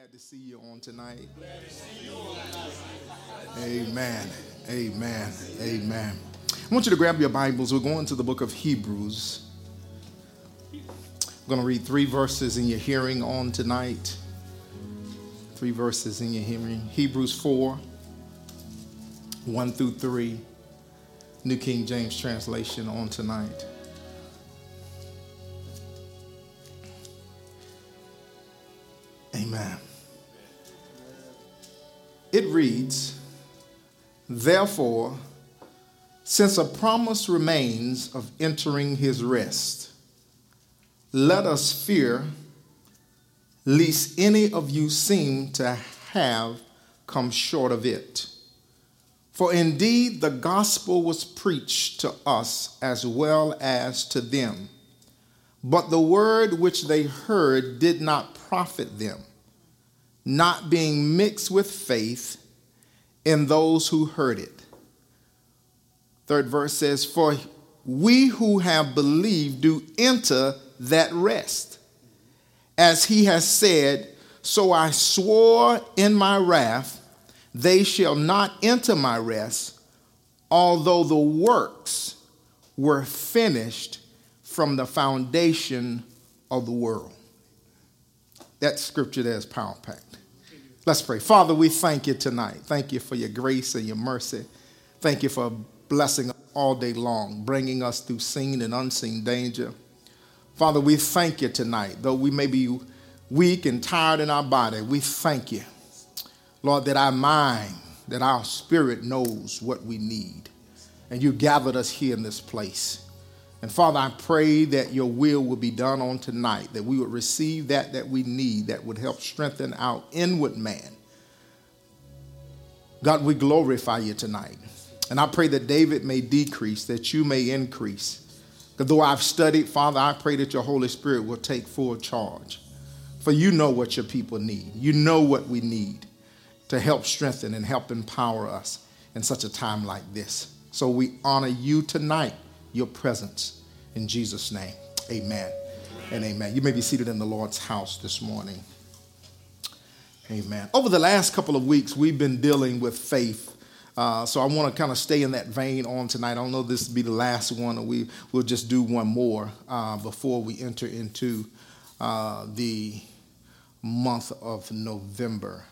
glad to see you on tonight. Amen. Amen. Amen. I want you to grab your Bibles. We're going to the book of Hebrews. I'm going to read three verses in your hearing on tonight. Three verses in your hearing. Hebrews 4, 1 through 3. New King James translation on tonight. Amen. It reads, Therefore, since a promise remains of entering his rest, let us fear lest any of you seem to have come short of it. For indeed the gospel was preached to us as well as to them. But the word which they heard did not profit them, not being mixed with faith in those who heard it. Third verse says, For we who have believed do enter that rest. As he has said, So I swore in my wrath, they shall not enter my rest, although the works were finished from the foundation of the world. That scripture there is power packed. Let's pray. Father, we thank you tonight. Thank you for your grace and your mercy. Thank you for blessing us all day long, bringing us through seen and unseen danger. Father, we thank you tonight. Though we may be weak and tired in our body, we thank you, Lord, that our mind, that our spirit knows what we need. And you gathered us here in this place. And Father, I pray that your will will be done on tonight, that we would receive that that we need, that would help strengthen our inward man. God, we glorify you tonight. And I pray that David may decrease, that you may increase. Because though I've studied, Father, I pray that your Holy Spirit will take full charge. For you know what your people need. You know what we need to help strengthen and help empower us in such a time like this. So we honor you tonight your presence. In Jesus' name, amen, and amen. You may be seated in the Lord's house this morning. Amen. Over the last couple of weeks, we've been dealing with faith. Uh, so I want to kind of stay in that vein on tonight. I don't know this will be the last one, or we will just do one more uh, before we enter into uh, the month of November.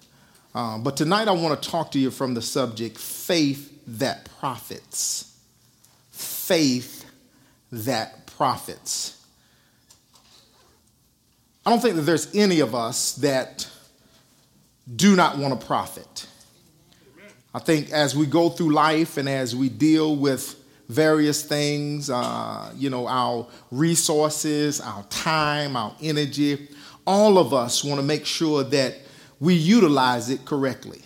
Uh, but tonight I want to talk to you from the subject faith that profits faith that profits. I don't think that there's any of us that do not want to profit. I think as we go through life and as we deal with various things, uh, you know, our resources, our time, our energy, all of us want to make sure that we utilize it correctly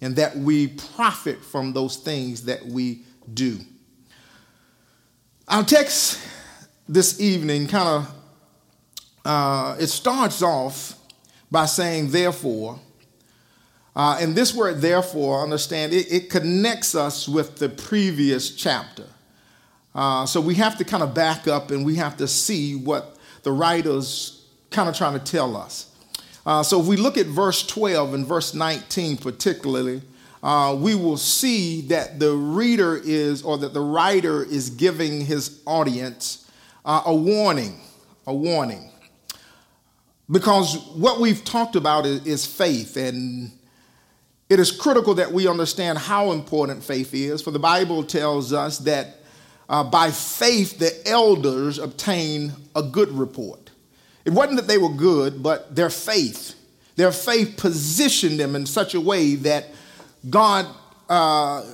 and that we profit from those things that we do. Our text this evening kind of uh, it starts off by saying therefore. Uh, and this word therefore understand it, it, connects us with the previous chapter. Uh, so we have to kind of back up and we have to see what the writer's kind of trying to tell us. Uh, so if we look at verse 12 and verse 19 particularly uh, we will see that the reader is, or that the writer is giving his audience uh, a warning, a warning. Because what we've talked about is, is faith, and it is critical that we understand how important faith is. For the Bible tells us that uh, by faith the elders obtain a good report. It wasn't that they were good, but their faith, their faith positioned them in such a way that God uh,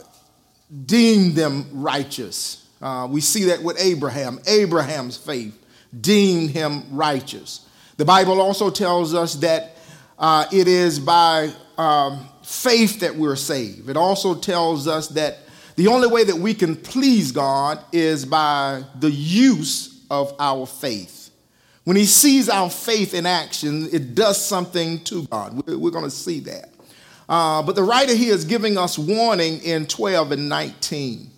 deemed them righteous. Uh, we see that with Abraham. Abraham's faith deemed him righteous. The Bible also tells us that uh, it is by um, faith that we're saved. It also tells us that the only way that we can please God is by the use of our faith. When He sees our faith in action, it does something to God. We're, we're going to see that. Uh, but the writer here is giving us warning in 12 and 19.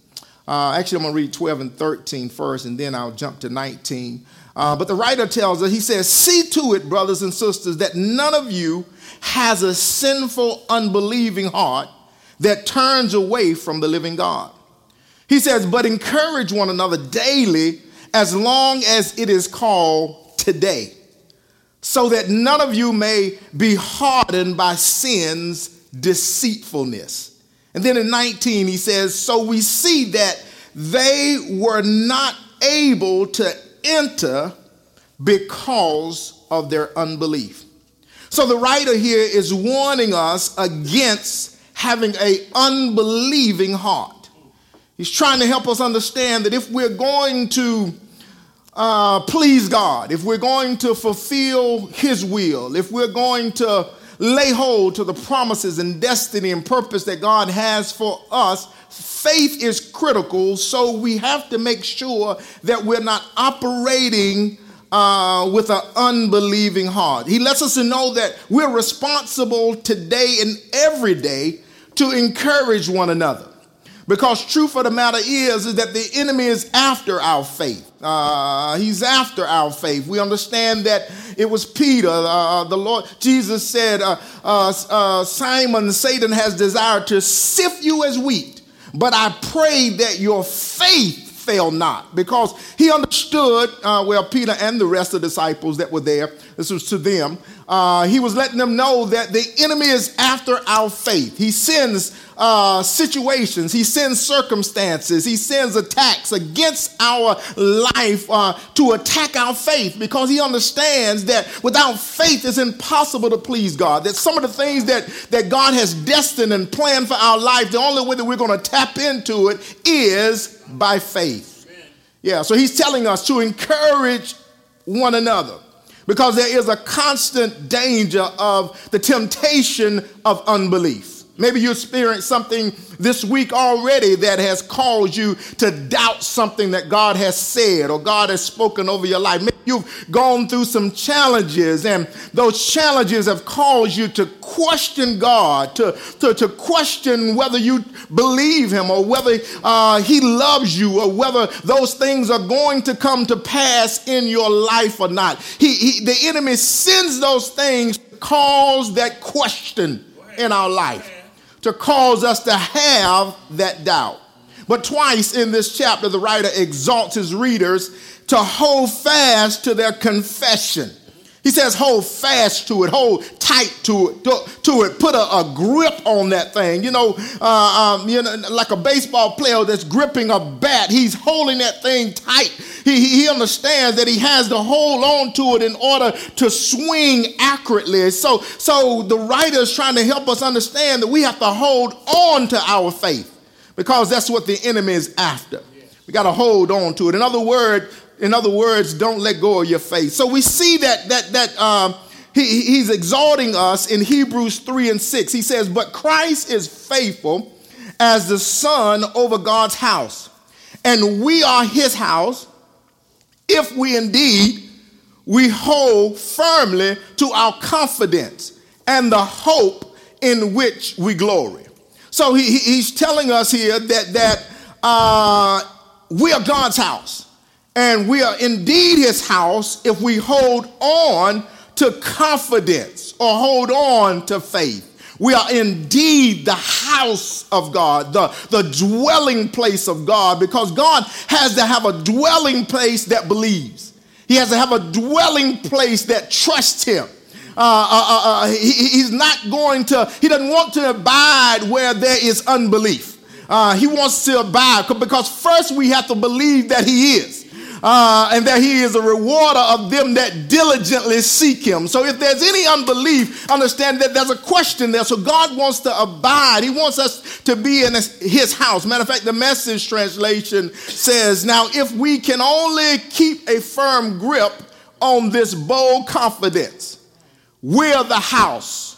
Uh, actually, I'm going to read 12 and 13 first, and then I'll jump to 19. Uh, but the writer tells us, he says, See to it, brothers and sisters, that none of you has a sinful, unbelieving heart that turns away from the living God. He says, But encourage one another daily as long as it is called today, so that none of you may be hardened by sin's deceitfulness. And then in 19, he says, So we see that they were not able to enter because of their unbelief. So the writer here is warning us against having a unbelieving heart. He's trying to help us understand that if we're going to uh, please God, if we're going to fulfill His will, if we're going to lay hold to the promises and destiny and purpose that God has for us, faith is critical. So we have to make sure that we're not operating uh, with an unbelieving heart. He lets us know that we're responsible today and every day to encourage one another. Because truth of the matter is, is that the enemy is after our faith. Uh, he's after our faith. We understand that it was Peter, uh, the Lord Jesus said, uh, uh, uh, Simon, Satan has desired to sift you as wheat, but I pray that your faith fail not because he understood uh, well peter and the rest of the disciples that were there this was to them uh, he was letting them know that the enemy is after our faith he sends uh, situations, he sends circumstances, he sends attacks against our life uh, to attack our faith because he understands that without faith it's impossible to please God. That some of the things that, that God has destined and planned for our life, the only way that we're going to tap into it is by faith. Amen. Yeah, so he's telling us to encourage one another because there is a constant danger of the temptation of unbelief. Maybe you experienced something this week already that has caused you to doubt something that God has said or God has spoken over your life. Maybe you've gone through some challenges, and those challenges have caused you to question God, to, to, to question whether you believe Him or whether uh, He loves you or whether those things are going to come to pass in your life or not. He, he the enemy sends those things to cause that question in our life to cause us to have that doubt. But twice in this chapter, the writer exalts his readers to hold fast to their confession. He says, hold fast to it, hold tight to it, to, to it, put a, a, grip on that thing. You know, uh, um, you know, like a baseball player that's gripping a bat, he's holding that thing tight. He, he understands that he has to hold on to it in order to swing accurately. So, so the writer is trying to help us understand that we have to hold on to our faith because that's what the enemy is after. We got to hold on to it. In other words, in other words, don't let go of your faith. So we see that that that um, he, he's exalting us in Hebrews 3 and 6. He says, But Christ is faithful as the son over God's house. And we are his house if we indeed we hold firmly to our confidence and the hope in which we glory. So he, he's telling us here that, that uh, we are God's house. And we are indeed his house if we hold on to confidence or hold on to faith. We are indeed the house of God, the, the dwelling place of God, because God has to have a dwelling place that believes. He has to have a dwelling place that trusts Him. Uh, uh, uh, uh he, he's not going to, he doesn't want to abide where there is unbelief. Uh, he wants to abide because first we have to believe that He is uh, and that he is a rewarder of them that diligently seek him. So if there's any unbelief, understand that there's a question there. So God wants to abide. He wants us to be in his house. Matter of fact, the message translation says, Now, if we can only keep a firm grip on this bold confidence, we're the house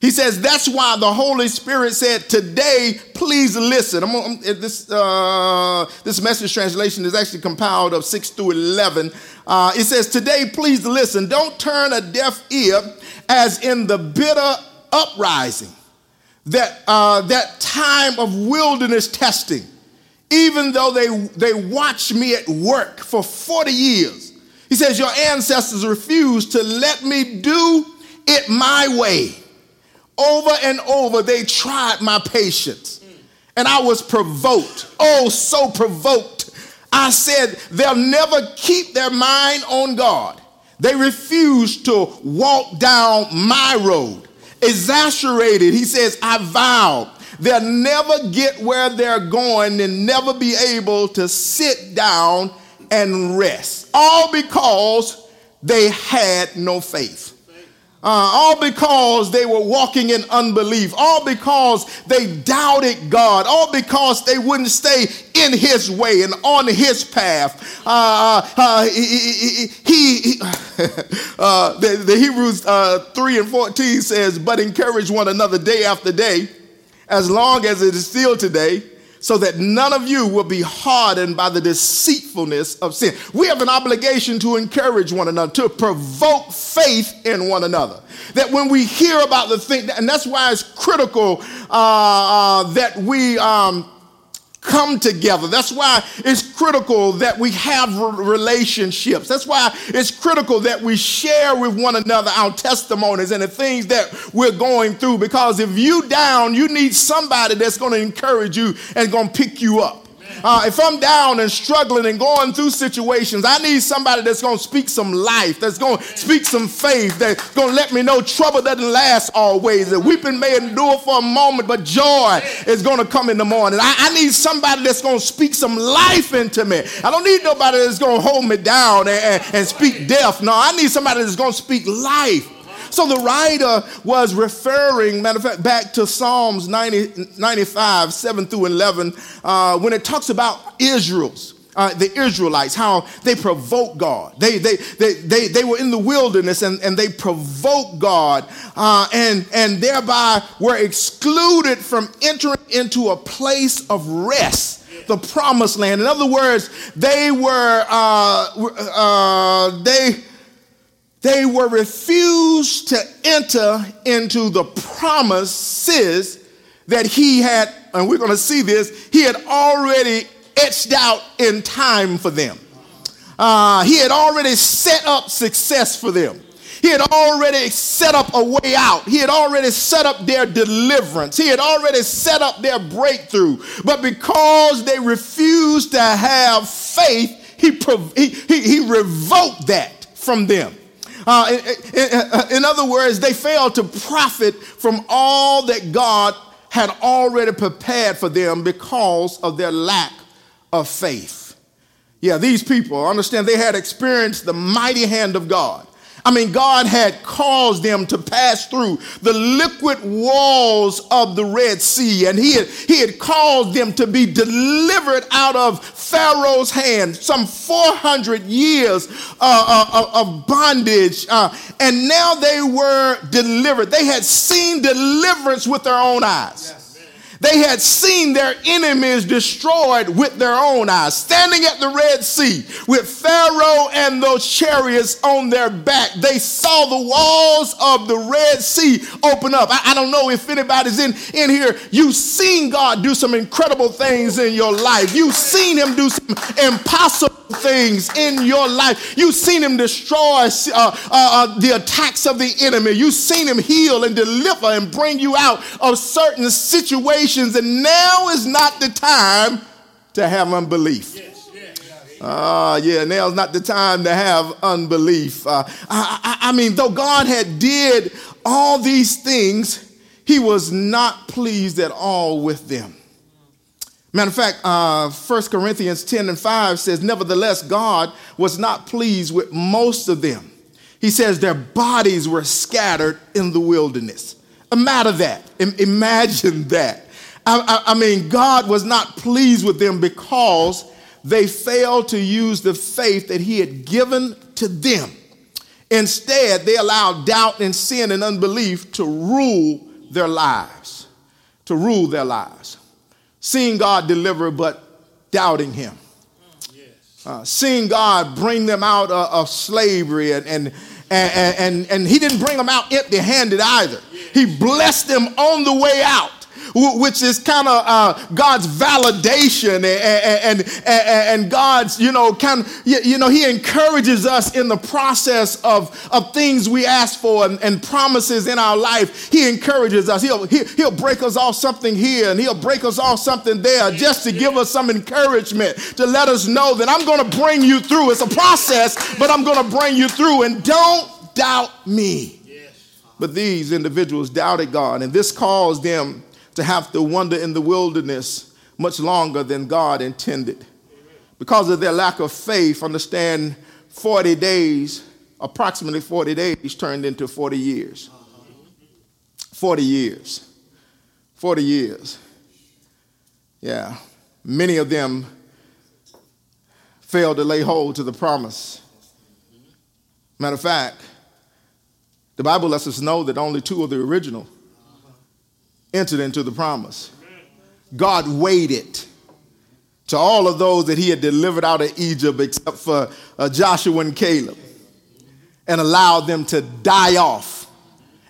he says that's why the Holy Spirit said, "Today, please listen." I'm, I'm, this uh, this message translation is actually compiled of six through eleven. Uh, it says, "Today, please listen. Don't turn a deaf ear, as in the bitter uprising, that uh, that time of wilderness testing. Even though they they watched me at work for forty years." He says, "Your ancestors refused to let me do." it my way. Over and over, they tried my patience. And I was provoked. Oh, so provoked. I said, they'll never keep their mind on God. They refuse to walk down my road. Exasperated, he says, I vow they'll never get where they're going and never be able to sit down and rest. All because they had no faith. Uh, all because they were walking in unbelief, all because they doubted God, all because they wouldn't stay in His way and on His path. Uh, uh, he, he, he uh, the, the, Hebrews uh, 3 and 14 says, But encourage one another day after day, as long as it is still today so that none of you will be hardened by the deceitfulness of sin. We have an obligation to encourage one another, to provoke faith in one another. That when we hear about the thing, and that's why it's critical uh, uh, that we. Um, come together. That's why it's critical that we have relationships. That's why it's critical that we share with one another our testimonies and the things that we're going through. Because if you down, you need somebody that's going to encourage you and going to pick you up. Uh, if I'm down and struggling and going through situations, I need somebody that's going to speak some life, that's going to speak some faith, that's going to let me know trouble doesn't last always. That weeping may endure for a moment, but joy is going to come in the morning. I, I need somebody that's going to speak some life into me. I don't need nobody that's going to hold me down and, and, and speak death. No, I need somebody that's going to speak life. So the writer was referring, matter of fact, back to Psalms 90, 95, 7 through 11, uh, when it talks about Israel's. Uh, the Israelites, how they provoked God. They, they, they, they, they were in the wilderness and, and they provoked God uh, and, and thereby were excluded from entering into a place of rest, the promised land. In other words, they were, uh, uh they, they were refused to enter into the promises that he had, and we're going to see this, he had already etched out in time for them. Uh, he had already set up success for them. He had already set up a way out. He had already set up their deliverance. He had already set up their breakthrough. But because they refused to have faith, he, he, he, he revoked that from them. Uh, in, in other words, they failed to profit from all that God had already prepared for them because of their lack of faith. Yeah, these people, understand, they had experienced the mighty hand of God. I mean, God had caused them to pass through the liquid walls of the Red Sea, and He had, he had caused them to be delivered out of Pharaoh's hand, some 400 years uh, uh, of bondage, uh, and now they were delivered. They had seen deliverance with their own eyes. They had seen their enemies destroyed with their own eyes, standing at the Red Sea with Pharaoh and those chariots on their back. They saw the walls of the Red Sea open up. I, I don't know if anybody's in, in here. You've seen God do some incredible things in your life. You've seen Him do some impossible things in your life. You've seen Him destroy uh, uh, uh, the attacks of the enemy. You've seen Him heal and deliver and bring you out of certain situations situations, and now is not the time to have unbelief. Ah, uh, yeah, now's not the time to have unbelief. Uh, I, I, I mean, though God had did all these things, he was not pleased at all with them. Matter of fact, uh, 1 Corinthians 10 and 5 says, Nevertheless, God was not pleased with most of them. He says their bodies were scattered in the wilderness. Imagine that. Imagine that. I, I, I mean, God was not pleased with them because they failed to use the faith that He had given to them. Instead, they allowed doubt and sin and unbelief to rule their lives, to rule their lives. Seeing God deliver, but doubting Him. Uh, seeing God bring them out of, of slavery and, and, and, and, and He didn't bring them out empty handed either. He blessed them on the way out which is kind of uh, God's validation and, and, and, and, God's, you know, kind of, you know, He encourages us in the process of, of things we ask for and, and promises in our life. He encourages us. He'll, he, will he will break us off something here and He'll break us off something there just to give us some encouragement, to let us know that I'm going to bring you through. It's a process, but I'm going to bring you through. And don't doubt me. But these individuals doubted God, and this caused them to have to wander in the wilderness much longer than God intended. Because of their lack of faith, understand 40 days, approximately 40 days, turned into 40 years. 40 years. 40 years. Yeah. Many of them failed to lay hold to the promise. Matter of fact, the Bible lets us know that only two of the original entered into the promise. God waited to all of those that he had delivered out of Egypt except for uh, Joshua and Caleb and allowed them to die off.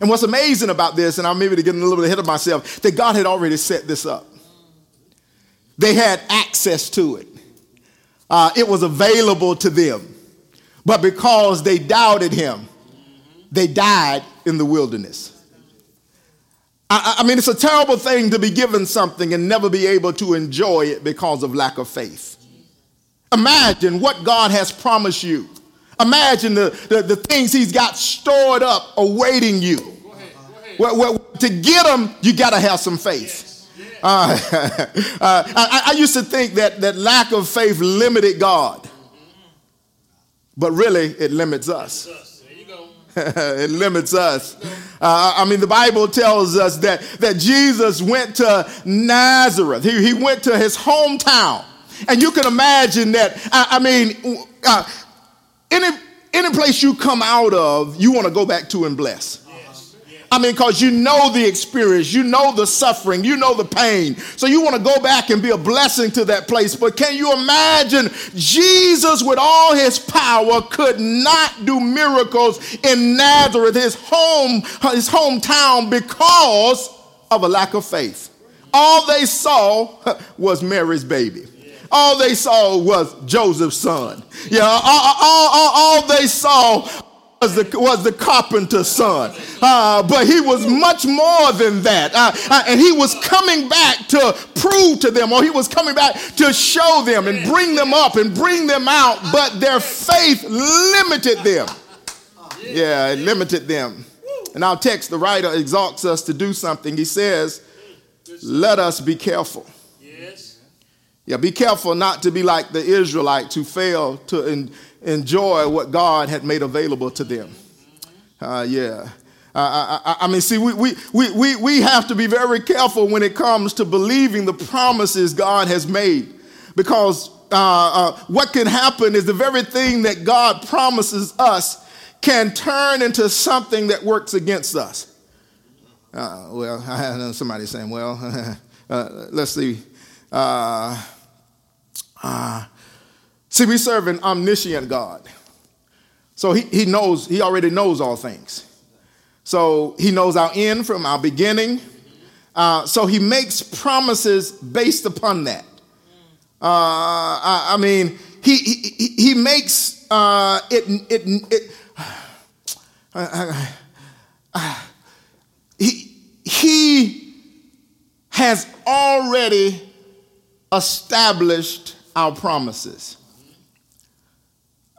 And what's amazing about this, and I'm maybe getting a little bit ahead of myself, that God had already set this up. They had access to it. Uh, it was available to them. But because they doubted him, they died in the wilderness. I, I, mean, it's a terrible thing to be given something and never be able to enjoy it because of lack of faith. Imagine what God has promised you. Imagine the, the, the things He's got stored up awaiting you. Go ahead, go ahead. Well, well, to get them, you got to have some faith. Uh, uh, I, I, used to think that, that lack of faith limited God, but really it limits us. it limits us. Uh, I mean, the Bible tells us that, that Jesus went to Nazareth, he, he went to his hometown. And you can imagine that, I, I mean, uh, any, any place you come out of, you want to go back to and bless. I mean, because you know the experience, you know the suffering, you know the pain. So you want to go back and be a blessing to that place. But can you imagine Jesus, with all his power, could not do miracles in Nazareth, his home, his hometown, because of a lack of faith? All they saw was Mary's baby. All they saw was Joseph's son. Yeah, all, all, all, all they saw was the, was the carpenter's son. Uh, but he was much more than that. Uh, uh, and he was coming back to prove to them, or he was coming back to show them and bring them up and bring them out. But their faith limited them. Yeah, it limited them. And our text, the writer exalts us to do something. He says, Let us be careful. Yeah, be careful not to be like the Israelites who failed to. In, enjoy what God had made available to them. Uh, yeah. Uh, I, I, mean, see, we, we, we, we have to be very careful when it comes to believing the promises God has made. Because uh, uh, what can happen is the very thing that God promises us can turn into something that works against us. Uh, well, I know somebody saying, well, uh, let's see. See, we serve an omniscient God. So he, he knows, he already knows all things. So he knows our end from our beginning. Uh, so he makes promises based upon that. Uh, I, I, mean, he, he, he makes uh, it, it, it he, he has already established our promises.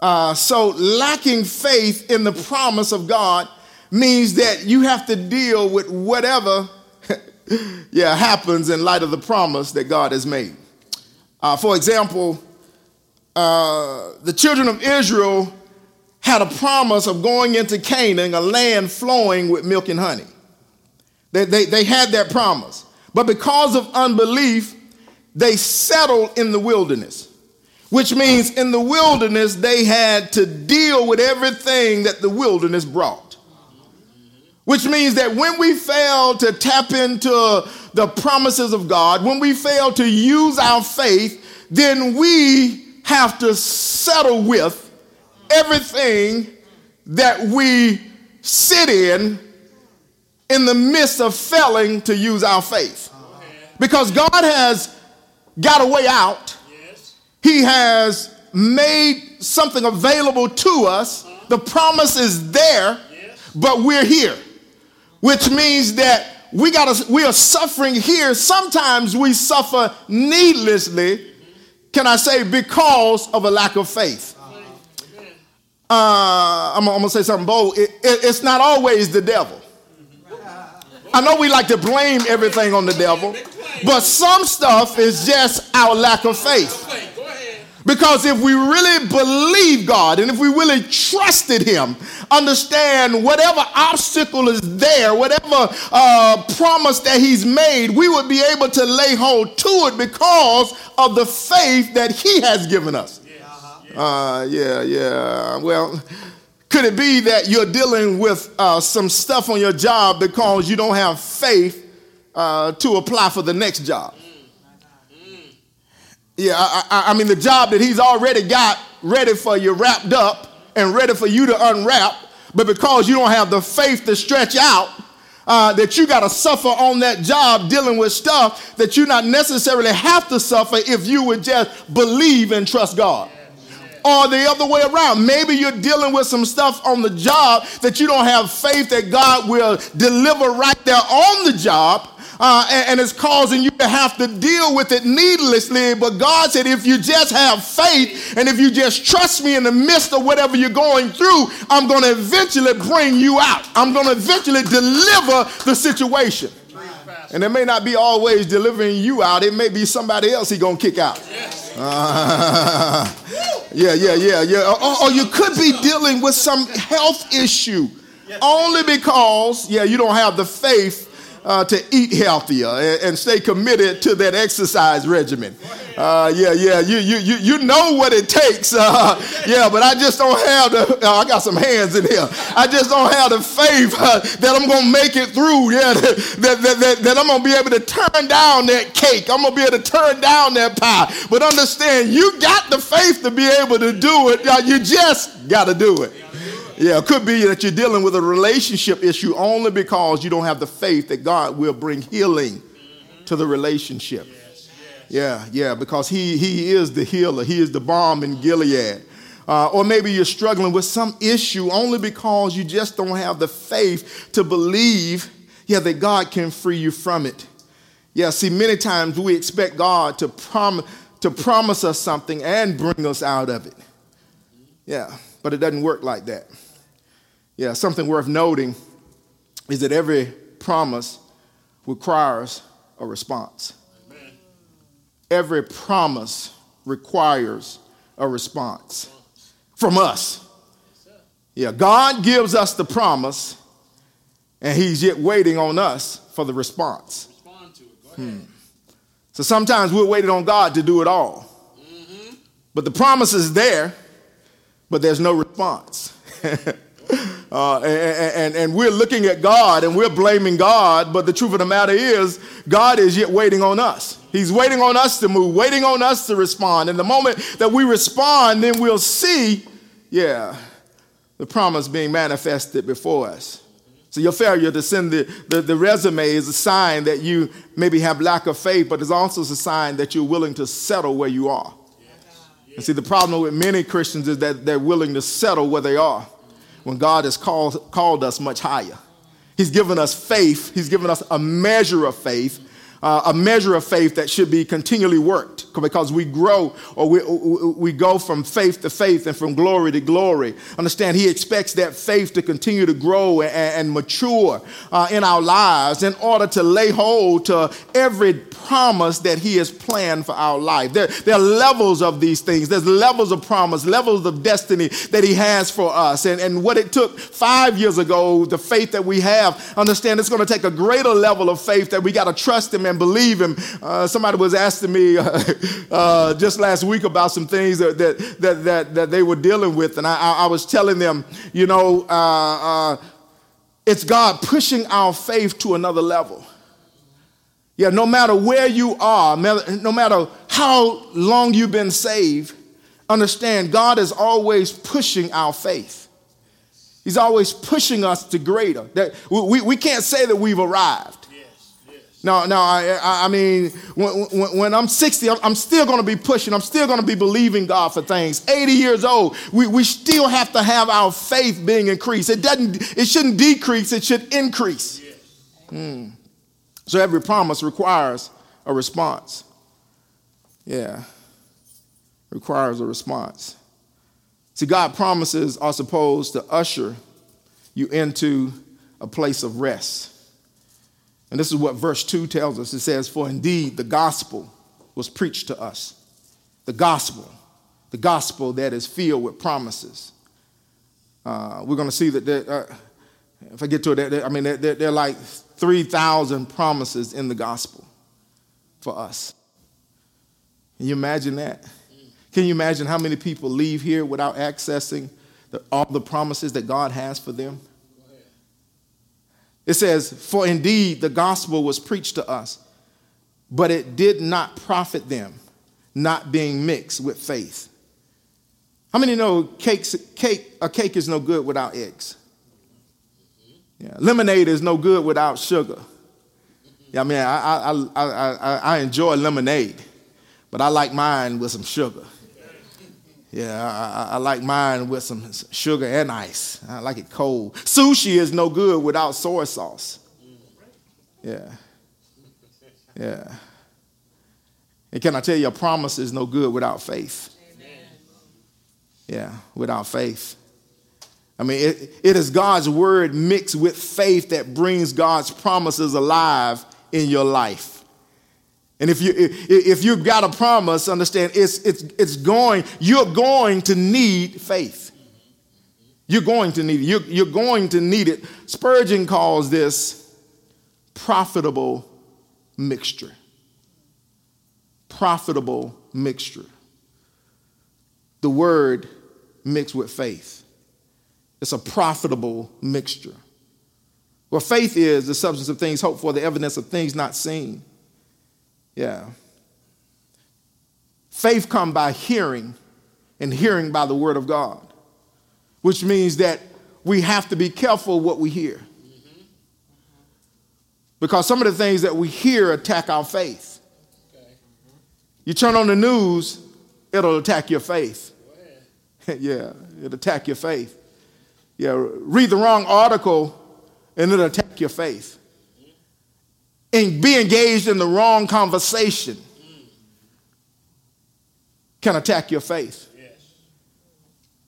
Uh, so, lacking faith in the promise of God means that you have to deal with whatever yeah, happens in light of the promise that God has made. Uh, for example, uh, the children of Israel had a promise of going into Canaan, a land flowing with milk and honey. They, they, they had that promise. But because of unbelief, they settled in the wilderness which means in the wilderness they had to deal with everything that the wilderness brought. Which means that when we fail to tap into the promises of God, when we fail to use our faith, then we have to settle with everything that we sit in in the midst of failing to use our faith. Because God has got a way out. He has made something available to us. The promise is there, but we're here, which means that we got we are suffering here. Sometimes we suffer needlessly. Can I say because of a lack of faith? Uh, I'm, I'm gonna say something bold. It- it- it's not always the devil. I know we like to blame everything on the devil, but some stuff is just our lack of faith. Wait, go ahead. Because if we really believe God and if we really trusted Him, understand whatever obstacle is there, whatever uh, promise that He's made, we would be able to lay hold to it because of the faith that He has given us. Uh, yeah, yeah. Well, could it be that you're dealing with uh, some stuff on your job because you don't have faith uh, to apply for the next job? Yeah, I, I, I mean, the job that he's already got ready for you wrapped up and ready for you to unwrap, but because you don't have the faith to stretch out, uh, that you got to suffer on that job dealing with stuff that you not necessarily have to suffer if you would just believe and trust God. Or the other way around. Maybe you're dealing with some stuff on the job that you don't have faith that God will deliver right there on the job. Uh, and, and it's causing you to have to deal with it needlessly. But God said, if you just have faith and if you just trust me in the midst of whatever you're going through, I'm going to eventually bring you out. I'm going to eventually deliver the situation. And it may not be always delivering you out, it may be somebody else he's going to kick out. Uh, yeah, yeah, yeah, yeah. Or, or you could be dealing with some health issue only because, yeah, you don't have the faith uh, to eat healthier and, and stay committed to that exercise regimen. Uh, yeah, yeah, you, you, you, you know what it takes. Uh, yeah, but I just don't have the, uh, I got some hands in here. I just don't have the faith uh, that I'm going to make it through. Yeah, that, that, that, that I'm going to be able to turn down that cake. I'm going to be able to turn down that pie. But understand, you got the faith to be able to do it. Uh, You just got to do it. Yeah, it could be that you're dealing with a relationship issue only because you don't have the faith that God will bring healing to the relationship. Yeah, yeah, because he, he is the healer. He is the balm in Gilead. Uh, or maybe you're struggling with some issue only because you just don't have the faith to believe, yeah, that God can free you from it. Yeah, see, many times we expect God to, prom- to promise us something and bring us out of it. Yeah, but it doesn't work like that. Yeah, something worth noting is that every promise requires a response. Every promise requires a response from us. Yeah, God gives us the promise, and He's yet waiting on us for the response. Respond to it. Go hmm. ahead. So sometimes we're waiting on God to do it all. Mm-hmm. But the promise is there, but there's no response. uh, and, and, and we're looking at God and we're blaming God, but the truth of the matter is, God is yet waiting on us. He's waiting on us to move, waiting on us to respond. And the moment that we respond, then we'll see, yeah, the promise being manifested before us. So your failure to send the, the, the, resume is a sign that you maybe have lack of faith, but it's also a sign that you're willing to settle where you are. And see, the problem with many Christians is that they're willing to settle where they are when God has called, called us much higher. He's given us faith, He's given us a measure of faith, uh, a measure of faith that should be continually worked because we grow or we, we go from faith to faith and from glory to glory. Understand, He expects that faith to continue to grow and, and mature uh, in our lives in order to lay hold to every promise that He has planned for our life. There, there are levels of these things. There's levels of promise, levels of destiny that He has for us. And, and what it took five years ago, the faith that we have, understand it's going to take a greater level of faith that we got to trust Him and believe Him. Uh, somebody was asking me uh, just last week about some things that, that, that, that, that they were dealing with, and I, I, I was telling them, you know, uh, uh, it's God pushing our faith to another level. Yeah, no matter where you are, no matter how long you've been saved, understand God is always pushing our faith. He's always pushing us to greater. That we, we can't say that we've arrived. No, no, I, I mean, when, when, when, I'm 60, I'm still going to be pushing. I'm still going to be believing God for things. 80 years old, we, we still have to have our faith being increased. It doesn't, it shouldn't decrease, it should increase. Mm. So every promise requires a response. Yeah, requires a response. See, God promises are supposed to usher you into a place of rest. And this is what verse 2 tells us. It says, For indeed the gospel was preached to us. The gospel, the gospel that is filled with promises. Uh, we're going to see that, uh, if I get to it, I mean, there, there are like 3,000 promises in the gospel for us. Can you imagine that? Can you imagine how many people leave here without accessing the, all the promises that God has for them? It says, For indeed the gospel was preached to us, but it did not profit them, not being mixed with faith. How many know cakes, cake, a cake is no good without eggs? Yeah. Lemonade is no good without sugar. Yeah, I mean, I, I, I, I, I enjoy lemonade, but I like mine with some sugar. Yeah, I, I, like mine with some sugar and ice. I like it cold. Sushi is no good without soy sauce. Yeah. Yeah. And can I tell you, a promise is no good without faith. Amen. Yeah, without faith. I mean, it, it is God's word mixed with faith that brings God's promises alive in your life. And if you if you've got a promise, understand it's it's it's going, you're going to need faith. You're going to need it. You're, you're going to need it. Spurgeon calls this profitable mixture. Profitable mixture. The word mixed with faith. It's a profitable mixture. Well, faith is the substance of things hoped for, the evidence of things not seen. Yeah. Faith come by hearing and hearing by the word of God, which means that we have to be careful what we hear. Because some of the things that we hear attack our faith. You turn on the news, it'll attack your faith. yeah, it'll attack your faith. Yeah, read the wrong article and it'll attack your faith and be engaged in the wrong conversation can attack your faith.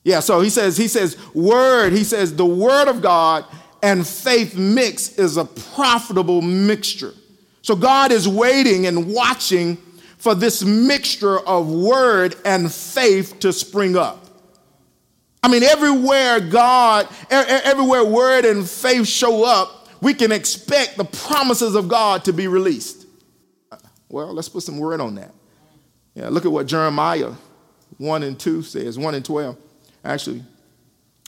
Yeah, so he says, he says, word, he says, the word of God and faith mix is a profitable mixture. So God is waiting and watching for this mixture of word and faith to spring up. I mean, everywhere God, everywhere word and faith show up, we can expect the promises of God to be released. Uh, well, let's put some word on that. Yeah, look at what Jeremiah 1 and 2 says, 1 and 12. Actually,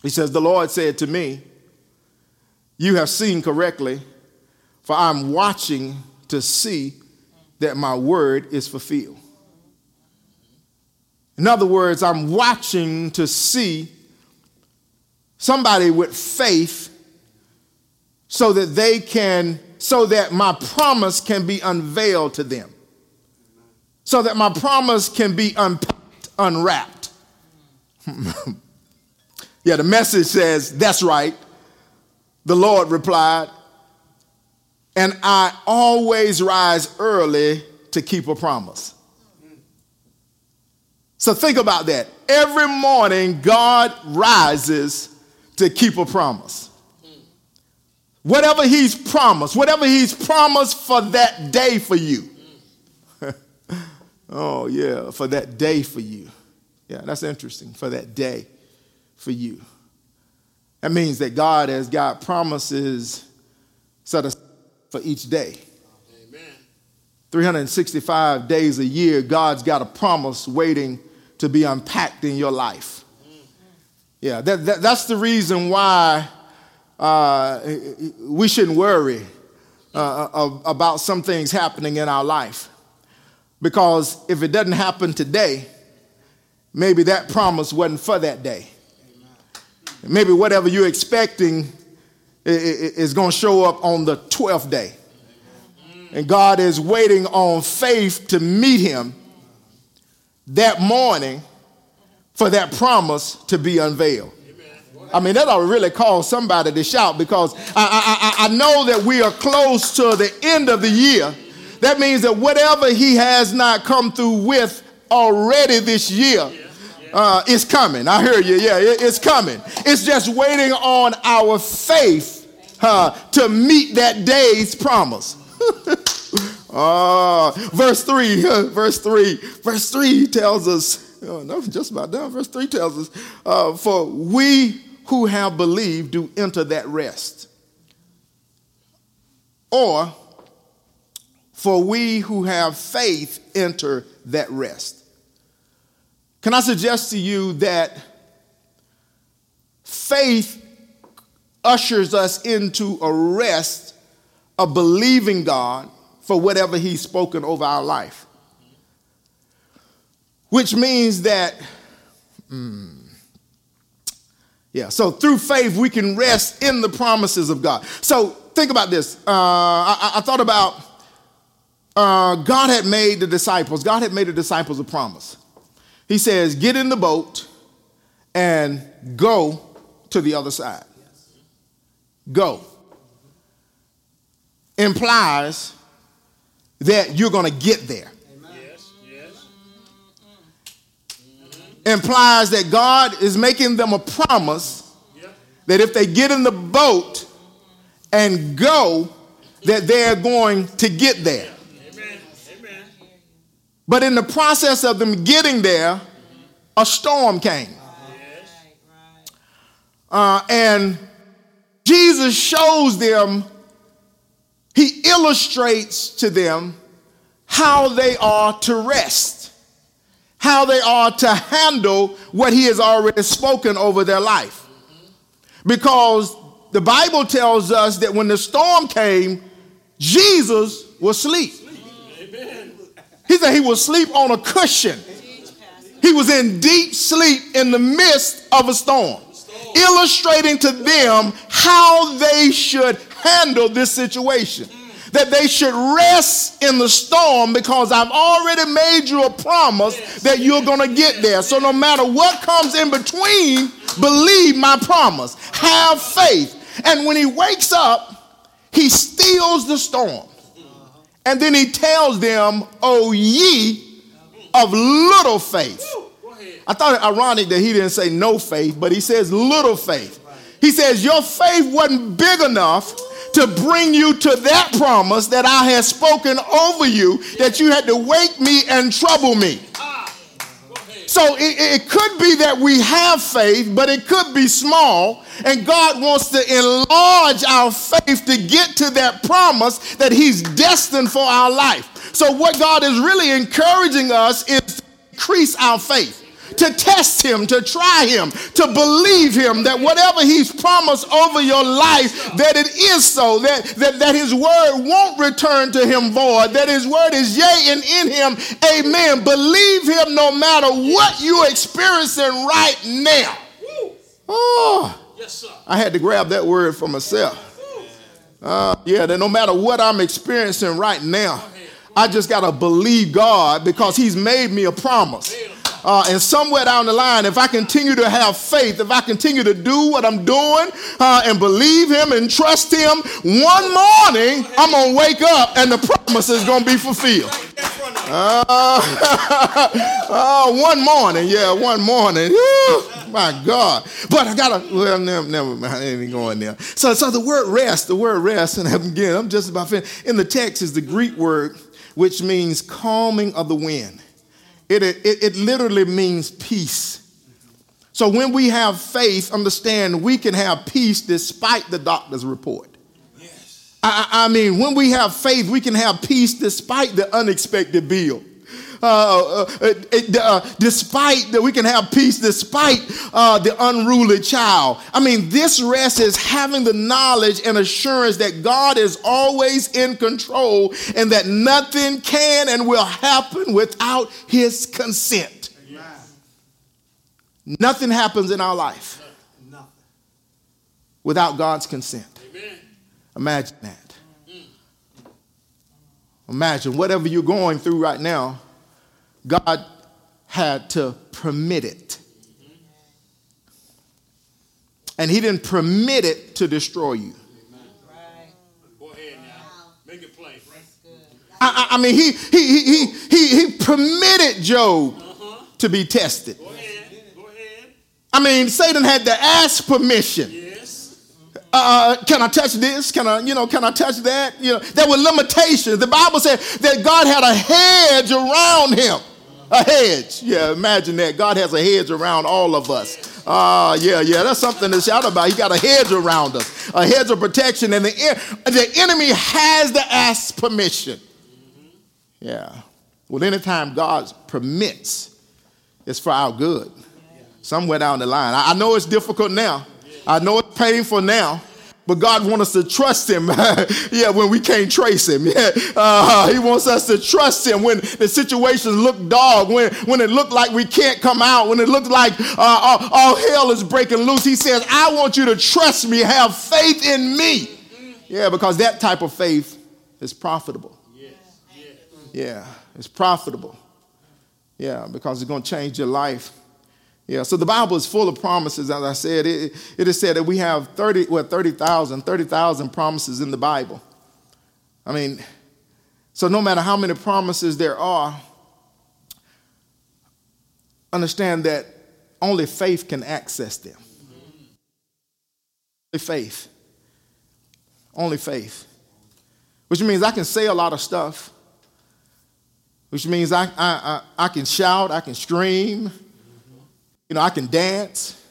he says, The Lord said to me, You have seen correctly, for I'm watching to see that my word is fulfilled. In other words, I'm watching to see somebody with faith so that they can, so that my promise can be unveiled to them. So that my promise can be unpacked, unwrapped. yeah, the message says, That's right. The Lord replied, And I always rise early to keep a promise. So think about that. Every morning, God rises to keep a promise. Whatever he's promised, whatever he's promised for that day for you. oh, yeah, for that day for you. Yeah, that's interesting. For that day for you. That means that God has got promises set aside for each day. Amen. 365 days a year, God's got a promise waiting to be unpacked in your life. Yeah, that, that, that's the reason why uh, we shouldn't worry uh, about some things happening in our life. Because if it doesn't happen today, maybe that promise wasn't for that day. Maybe whatever you're expecting is going to show up on the 12th day. And God is waiting on faith to meet him that morning for that promise to be unveiled. I mean, that ought to really cause somebody to shout because I, I, I know that we are close to the end of the year. That means that whatever he has not come through with already this year uh, is coming. I hear you. Yeah, it, it's coming. It's just waiting on our faith uh, to meet that day's promise. uh, verse 3, verse 3, verse 3 tells us, oh, no, just about done. Verse 3 tells us, uh, for we who have believed do enter that rest. Or, for we who have faith enter that rest. Can I suggest to you that faith ushers us into a rest of believing God for whatever He's spoken over our life? Which means that, mm, yeah, so through faith, we can rest in the promises of God. So think about this. Uh, I, I, thought about uh, God had made the disciples, God had made the disciples a promise. He says, Get in the boat and go to the other side. Go. Implies that you're going to get there. Implies that God is making them a promise that if they get in the boat and go, that they're going to get there. But in the process of them getting there, a storm came. Uh, and Jesus shows them, he illustrates to them how they are to rest how they are to handle what he has already spoken over their life. Because the Bible tells us that when the storm came, Jesus was asleep. He said he was asleep on a cushion. He was in deep sleep in the midst of a storm, illustrating to them how they should handle this situation that they should rest in the storm because I've already made you a promise that you're going to get there. So no matter what comes in between, believe my promise. Have faith. And when he wakes up, he steals the storm. And then he tells them, O ye of little faith. I thought it ironic that he didn't say no faith, but he says little faith. He says, Your faith wasn't big enough to bring you to that promise that I had spoken over you, that you had to wake me and trouble me. So it, it, could be that we have faith, but it could be small. And God wants to enlarge our faith to get to that promise that He's destined for our life. So, what God is really encouraging us is to increase our faith to test him, to try him, to believe him that whatever he's promised over your life, that it is so, that, that, that his word won't return to him void, that his word is yea and in him, amen. Believe him no matter what you're experiencing right now. Oh, I had to grab that word for myself. Uh, yeah, that no matter what I'm experiencing right now, I just got to believe God because He's made me a promise. Uh, and somewhere down the line, if I continue to have faith, if I continue to do what I'm doing uh, and believe Him and trust Him, one morning I'm going to wake up and the promise is going to be fulfilled. Uh, uh, one morning, yeah, one morning. my God. But I got to, well, never, never mind. I ain't going there. So, so the word rest, the word rest, and again, I'm just about finished. In the text is the Greek word which means calming of the wind. It, it, it literally means peace. So when we have faith, understand we can have peace despite the doctor's report. Yes. I, I mean, when we have faith, we can have peace despite the unexpected bill. Uh, uh, uh, uh, despite that we can have peace despite uh, the unruly child. I mean, this rest is having the knowledge and assurance that God is always in control and that nothing can and will happen without his consent. Nothing happens in our life without God's consent. Imagine that. Imagine whatever you're going through right now, God had to permit it. And He didn't permit it to destroy you. I, I, mean, he, he, he, he, he permitted Job to be tested. Go ahead. Go ahead. I mean, Satan had to ask permission. Yes. Uh, can I touch this? Can I, you know, can I touch that? You know, there were limitations. The Bible said that God had a hedge around him. A hedge. Yeah, imagine that. God has a hedge around all of us. Ah, uh, yeah, yeah, that's something to shout about. He got a hedge around us, a hedge of protection, and the, the enemy has to ask permission. Yeah. Well, anytime God permits, it's for our good. Somewhere down the line. I, I know it's difficult now. I know it's painful now. But God wants us to trust Him, yeah, when we can't trace Him. Yeah, uh, He wants us to trust Him when the situations look dog, when, when it looked like we can't come out, when it looked like uh, all, all hell is breaking loose. He says, I want you to trust me, have faith in me. Yeah, because that type of faith is profitable. Yeah, it's profitable. Yeah, because it's going to change your life. Yeah, so the Bible is full of promises. As I said, it, it is said that we have 30, well, 30,000, 30,000 promises in the Bible. I mean, so no matter how many promises there are, understand that only faith can access them. Only faith. Only faith. Which means I can say a lot of stuff, which means I, I, I, I can shout, I can scream, you know, I can dance,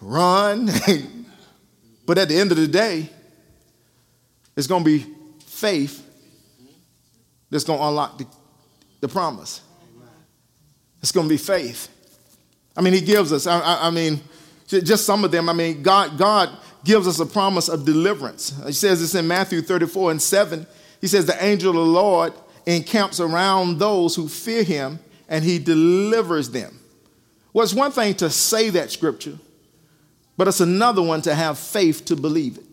run, but at the end of the day, it's going to be faith that's going to unlock the, the promise. It's going to be faith. I mean, He gives us, I, I, I mean, just some of them. I mean, God, God gives us a promise of deliverance. He says this in Matthew 34 and 7. He says, The angel of the Lord encamps around those who fear him and he delivers them. Well, it's one thing to say that scripture, but it's another one to have faith to believe it.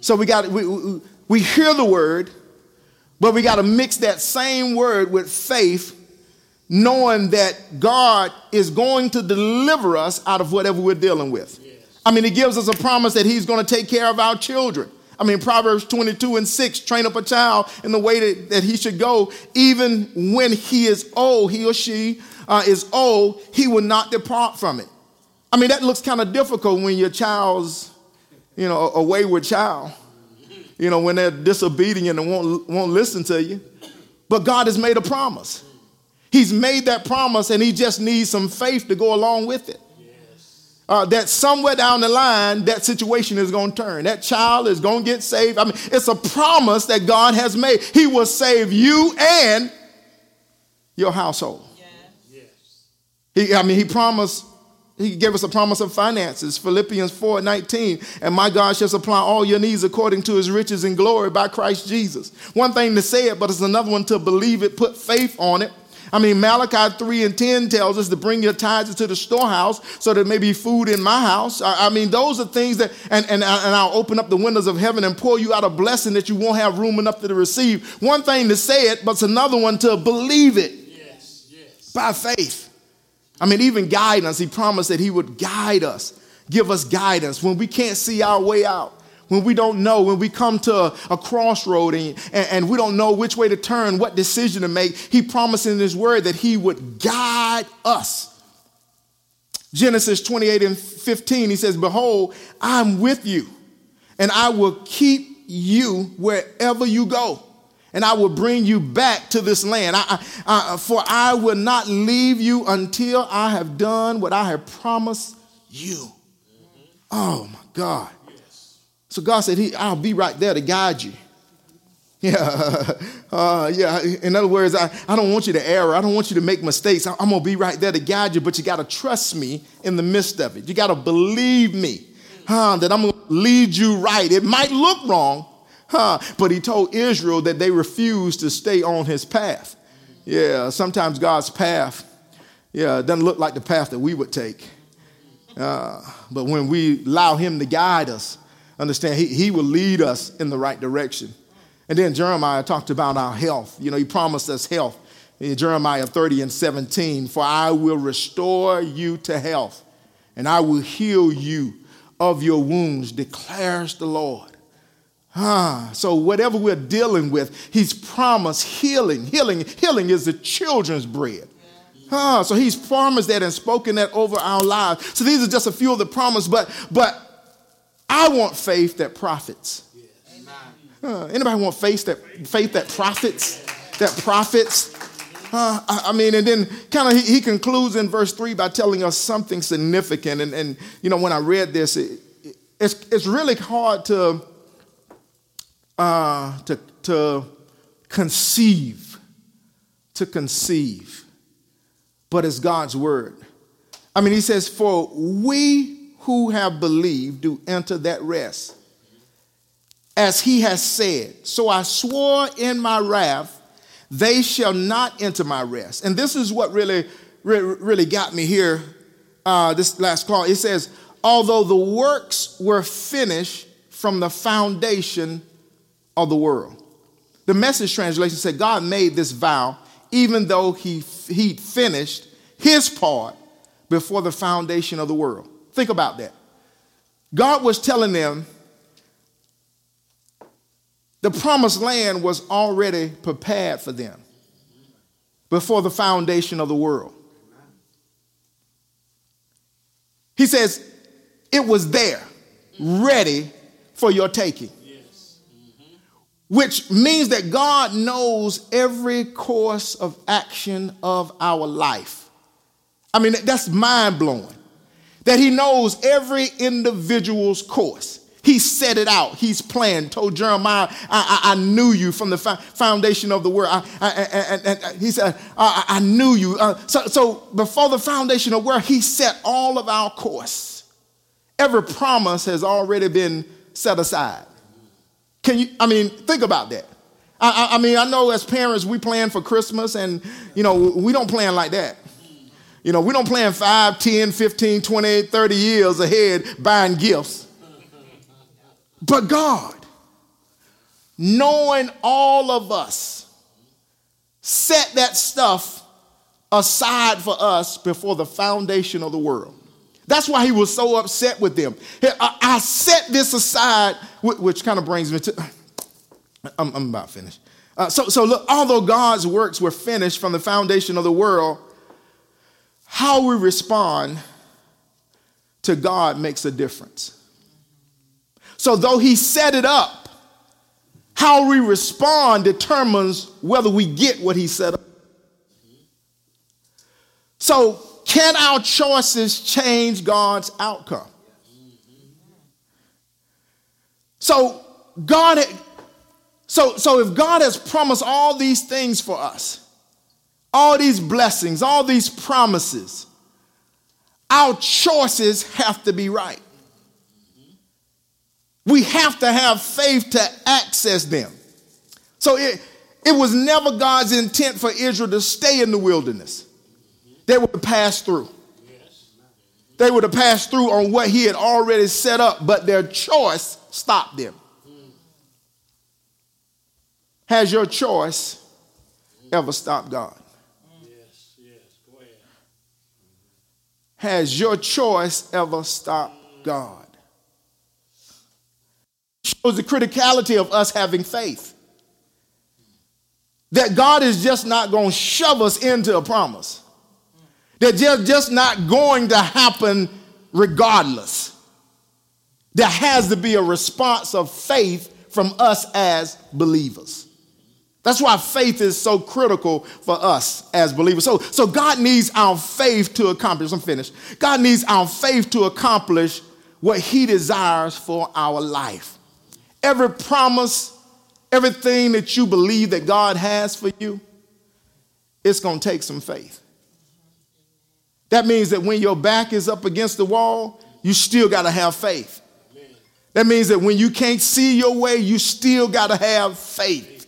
So we got we, we, we hear the word, but we got to mix that same word with faith, knowing that God is going to deliver us out of whatever we're dealing with. I mean, He gives us a promise that He's going to take care of our children. I mean, Proverbs 22 and 6 train up a child in the way that, that he should go, even when he is old, he or she uh, is old, he will not depart from it. I mean, that looks kind of difficult when your child's, you know, a wayward child, you know, when they're disobedient and won't, won't listen to you. But God has made a promise. He's made that promise and he just needs some faith to go along with it uh, that somewhere down the line, that situation is going to turn. That child is going to get saved. I mean, it's a promise that God has made. He will save you and your household. He, I mean, he promised, he gave us a promise of finances, Philippians 4 19. And my God shall supply all your needs according to his riches and glory by Christ Jesus. One thing to say it, but it's another one to believe it, put faith on it, I mean, Malachi 3 and 10 tells us to bring your tithes into the storehouse so there may be food in my house. I, I mean, those are things that, and, and, and I'll open up the windows of heaven and pour you out a blessing that you won't have room enough to receive. One thing to say it, but it's another one to believe it yes, yes. by faith. I mean, even guidance, he promised that he would guide us, give us guidance when we can't see our way out when we don't know, when we come to a, a crossroad and, and, and, we don't know which way to turn, what decision to make, he promised in his word that he would guide us. Genesis 28 and 15, he says, Behold, I'm with you, and I will keep you wherever you go, and I will bring you back to this land. I, I, for I will not leave you until I have done what I have promised you. Oh my God. So God said, he, I'll be right there to guide you. Yeah, uh, yeah. In other words, I, I don't want you to err. I don't want you to make mistakes. I, I'm going to be right there to guide you, but you got to trust me in the midst of it. You got to believe me huh, that I'm going to lead you right. It might look wrong, huh, but he told Israel that they refused to stay on his path. Yeah, sometimes God's path, yeah, doesn't look like the path that we would take. Uh, but when we allow him to guide us, Understand, he, he will lead us in the right direction. And then Jeremiah talked about our health. You know, he promised us health in Jeremiah 30 and 17 For I will restore you to health, and I will heal you of your wounds, declares the Lord. Ah, so whatever we're dealing with, he's promised healing. Healing, healing is the children's bread. Ah, so he's promised that and spoken that over our lives. So these are just a few of the promises, but but I want faith that profits. Uh, anybody want faith that faith that profits? That profits? Uh, I, I, mean, and then kind of he, he, concludes in verse three by telling us something significant. And, and you know, when I read this, it, it, it's it's really hard to uh, to to conceive, to conceive, but it's God's word. I mean, he says, "For we who have believed do enter that rest." as he has said. So I swore in my wrath, they shall not enter my rest. And this is what really, really, got me here, uh, this last clause. It says, although the works were finished from the foundation of the world. The message translation said, God made this vow even though he, he finished his part before the foundation of the world. Think about that. God was telling them, the promised land was already prepared for them before the foundation of the world. He says, it was there, ready for your taking. Which means that God knows every course of action of our life. I mean, that's mind blowing. That He knows every individual's course. He set it out. He's planned. Told Jeremiah, I, I, I knew you from the foundation of the world. I, he said, I, knew you. Uh, so, so before the foundation of the world, he set all of our course. Every promise has already been set aside. Can you, I mean, think about that. I, I mean, I know as parents, we plan for Christmas and, you know, we don't plan like that. You know, we don't plan 5, 10, 15, 20, 30 years ahead buying gifts. But God, knowing all of us, set that stuff aside for us before the foundation of the world. That's why he was so upset with them. I, set this aside, which kind of brings me to. I'm, about finished. Uh, so, so look, although God's works were finished from the foundation of the world, how we respond to God makes a difference. So, though he set it up, how we respond determines whether we get what he set up. So, can our choices change God's outcome? So, God, so, so if God has promised all these things for us, all these blessings, all these promises, our choices have to be right. We have to have faith to access them. So it, it was never God's intent for Israel to stay in the wilderness. They would have passed through. They would have passed through on what he had already set up, but their choice stopped them. Has your choice ever stopped God? Yes, yes, go ahead. Has your choice ever stopped God? shows the criticality of us having faith. That God is just not going to shove us into a promise. That just, just not going to happen regardless. There has to be a response of faith from us as believers. That's why faith is so critical for us as believers. So, so God needs our faith to accomplish. I'm finished. God needs our faith to accomplish what He desires for our life every promise, everything that you believe that God has for you, it's going to take some faith. That means that when your back is up against the wall, you still got to have faith. That means that when you can't see your way, you still got to have faith.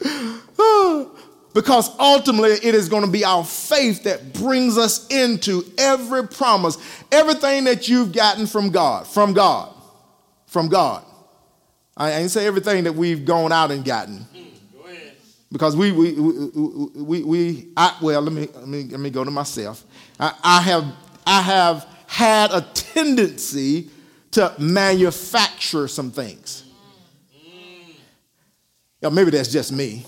because ultimately, it is going to be our faith that brings us into every promise, everything that you've gotten from God, from God, from God. I ain't say everything that we've gone out and gotten. Hmm, go. Because we, we, we, we, we I, well, let me, let me, let me go to myself. I, have, I have had a tendency to manufacture some things. Yeah, maybe that's just me.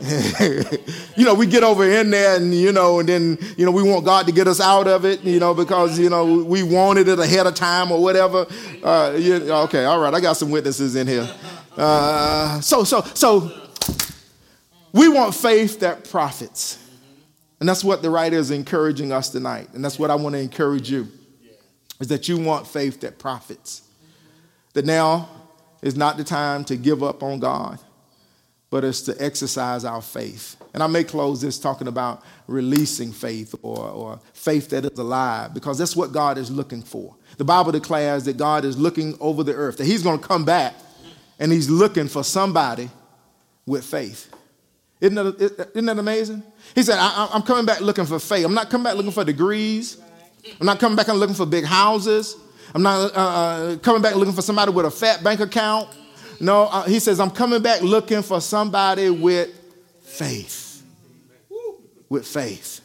You know, we get over in there and, you know, and then, you know, we want God to get us out of it, you know, because, you know, we wanted it ahead of time or whatever. Uh, okay, all right, I got some witnesses in here. Uh, so, so, so we want faith that profits. And that's what the writer is encouraging us tonight. And that's what I want to encourage you is that you want faith that profits. That now is not the time to give up on God, but it's to exercise our faith. And I may close this talking about releasing faith or, or faith that is alive, because that's what God is looking for. The Bible declares that God is looking over the earth, that He's going to come back and He's looking for somebody with faith. Isn't that, isn't that amazing? He said, I, am coming back looking for faith. I'm not coming back looking for degrees. I'm not coming back and looking for big houses. I'm not uh, uh, coming back looking for somebody with a fat bank account. No, uh, he says, I'm coming back looking for somebody with faith. With faith.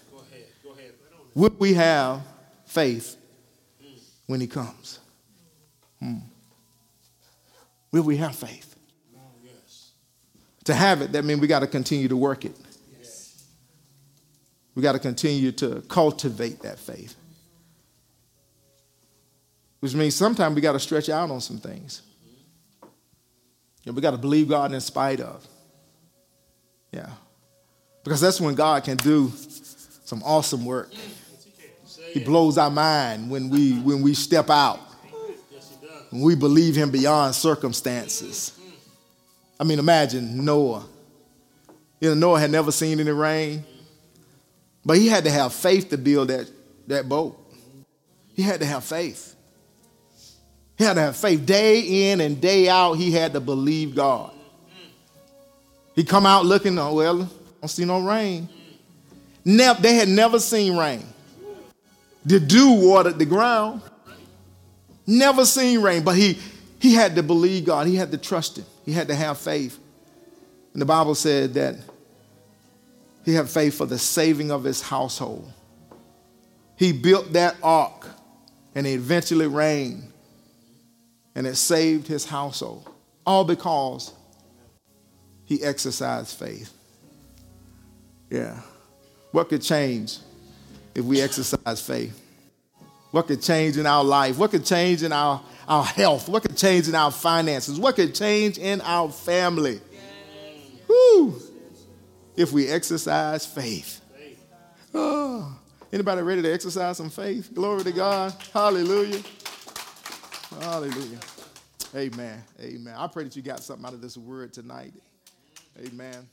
Would we have faith when he comes? Hmm. Will we have faith? Yes. To have it, that means we got to continue to work it. We got to continue to cultivate that faith. Which means sometimes we got to stretch out on some things. We got to believe God in spite of. Yeah. Because that's when God can do some awesome work. He blows our mind when we when we step out. When we believe him beyond circumstances. I mean, imagine Noah. You know, Noah had never seen any rain. But he had to have faith to build that, that boat. He had to have faith. He had to have faith. Day in and day out, he had to believe God. He come out looking, oh, well, I don't see no rain. Never, they had never seen rain. The dew watered the ground. Never seen rain, but he, he had to believe God. He had to trust him. He had to have faith. And the Bible said that he had faith for the saving of his household. He built that ark and it eventually rained and it saved his household. All because he exercised faith. Yeah. What could change if we exercise faith? What could change in our life? What could change in our, our health? What could change in our finances? What could change in our family? Woo! If we exercise faith. Oh, anybody ready to exercise some faith? Glory to God. Hallelujah. Hallelujah. Amen. Amen. I pray that you got something out of this word tonight. Amen. Amen.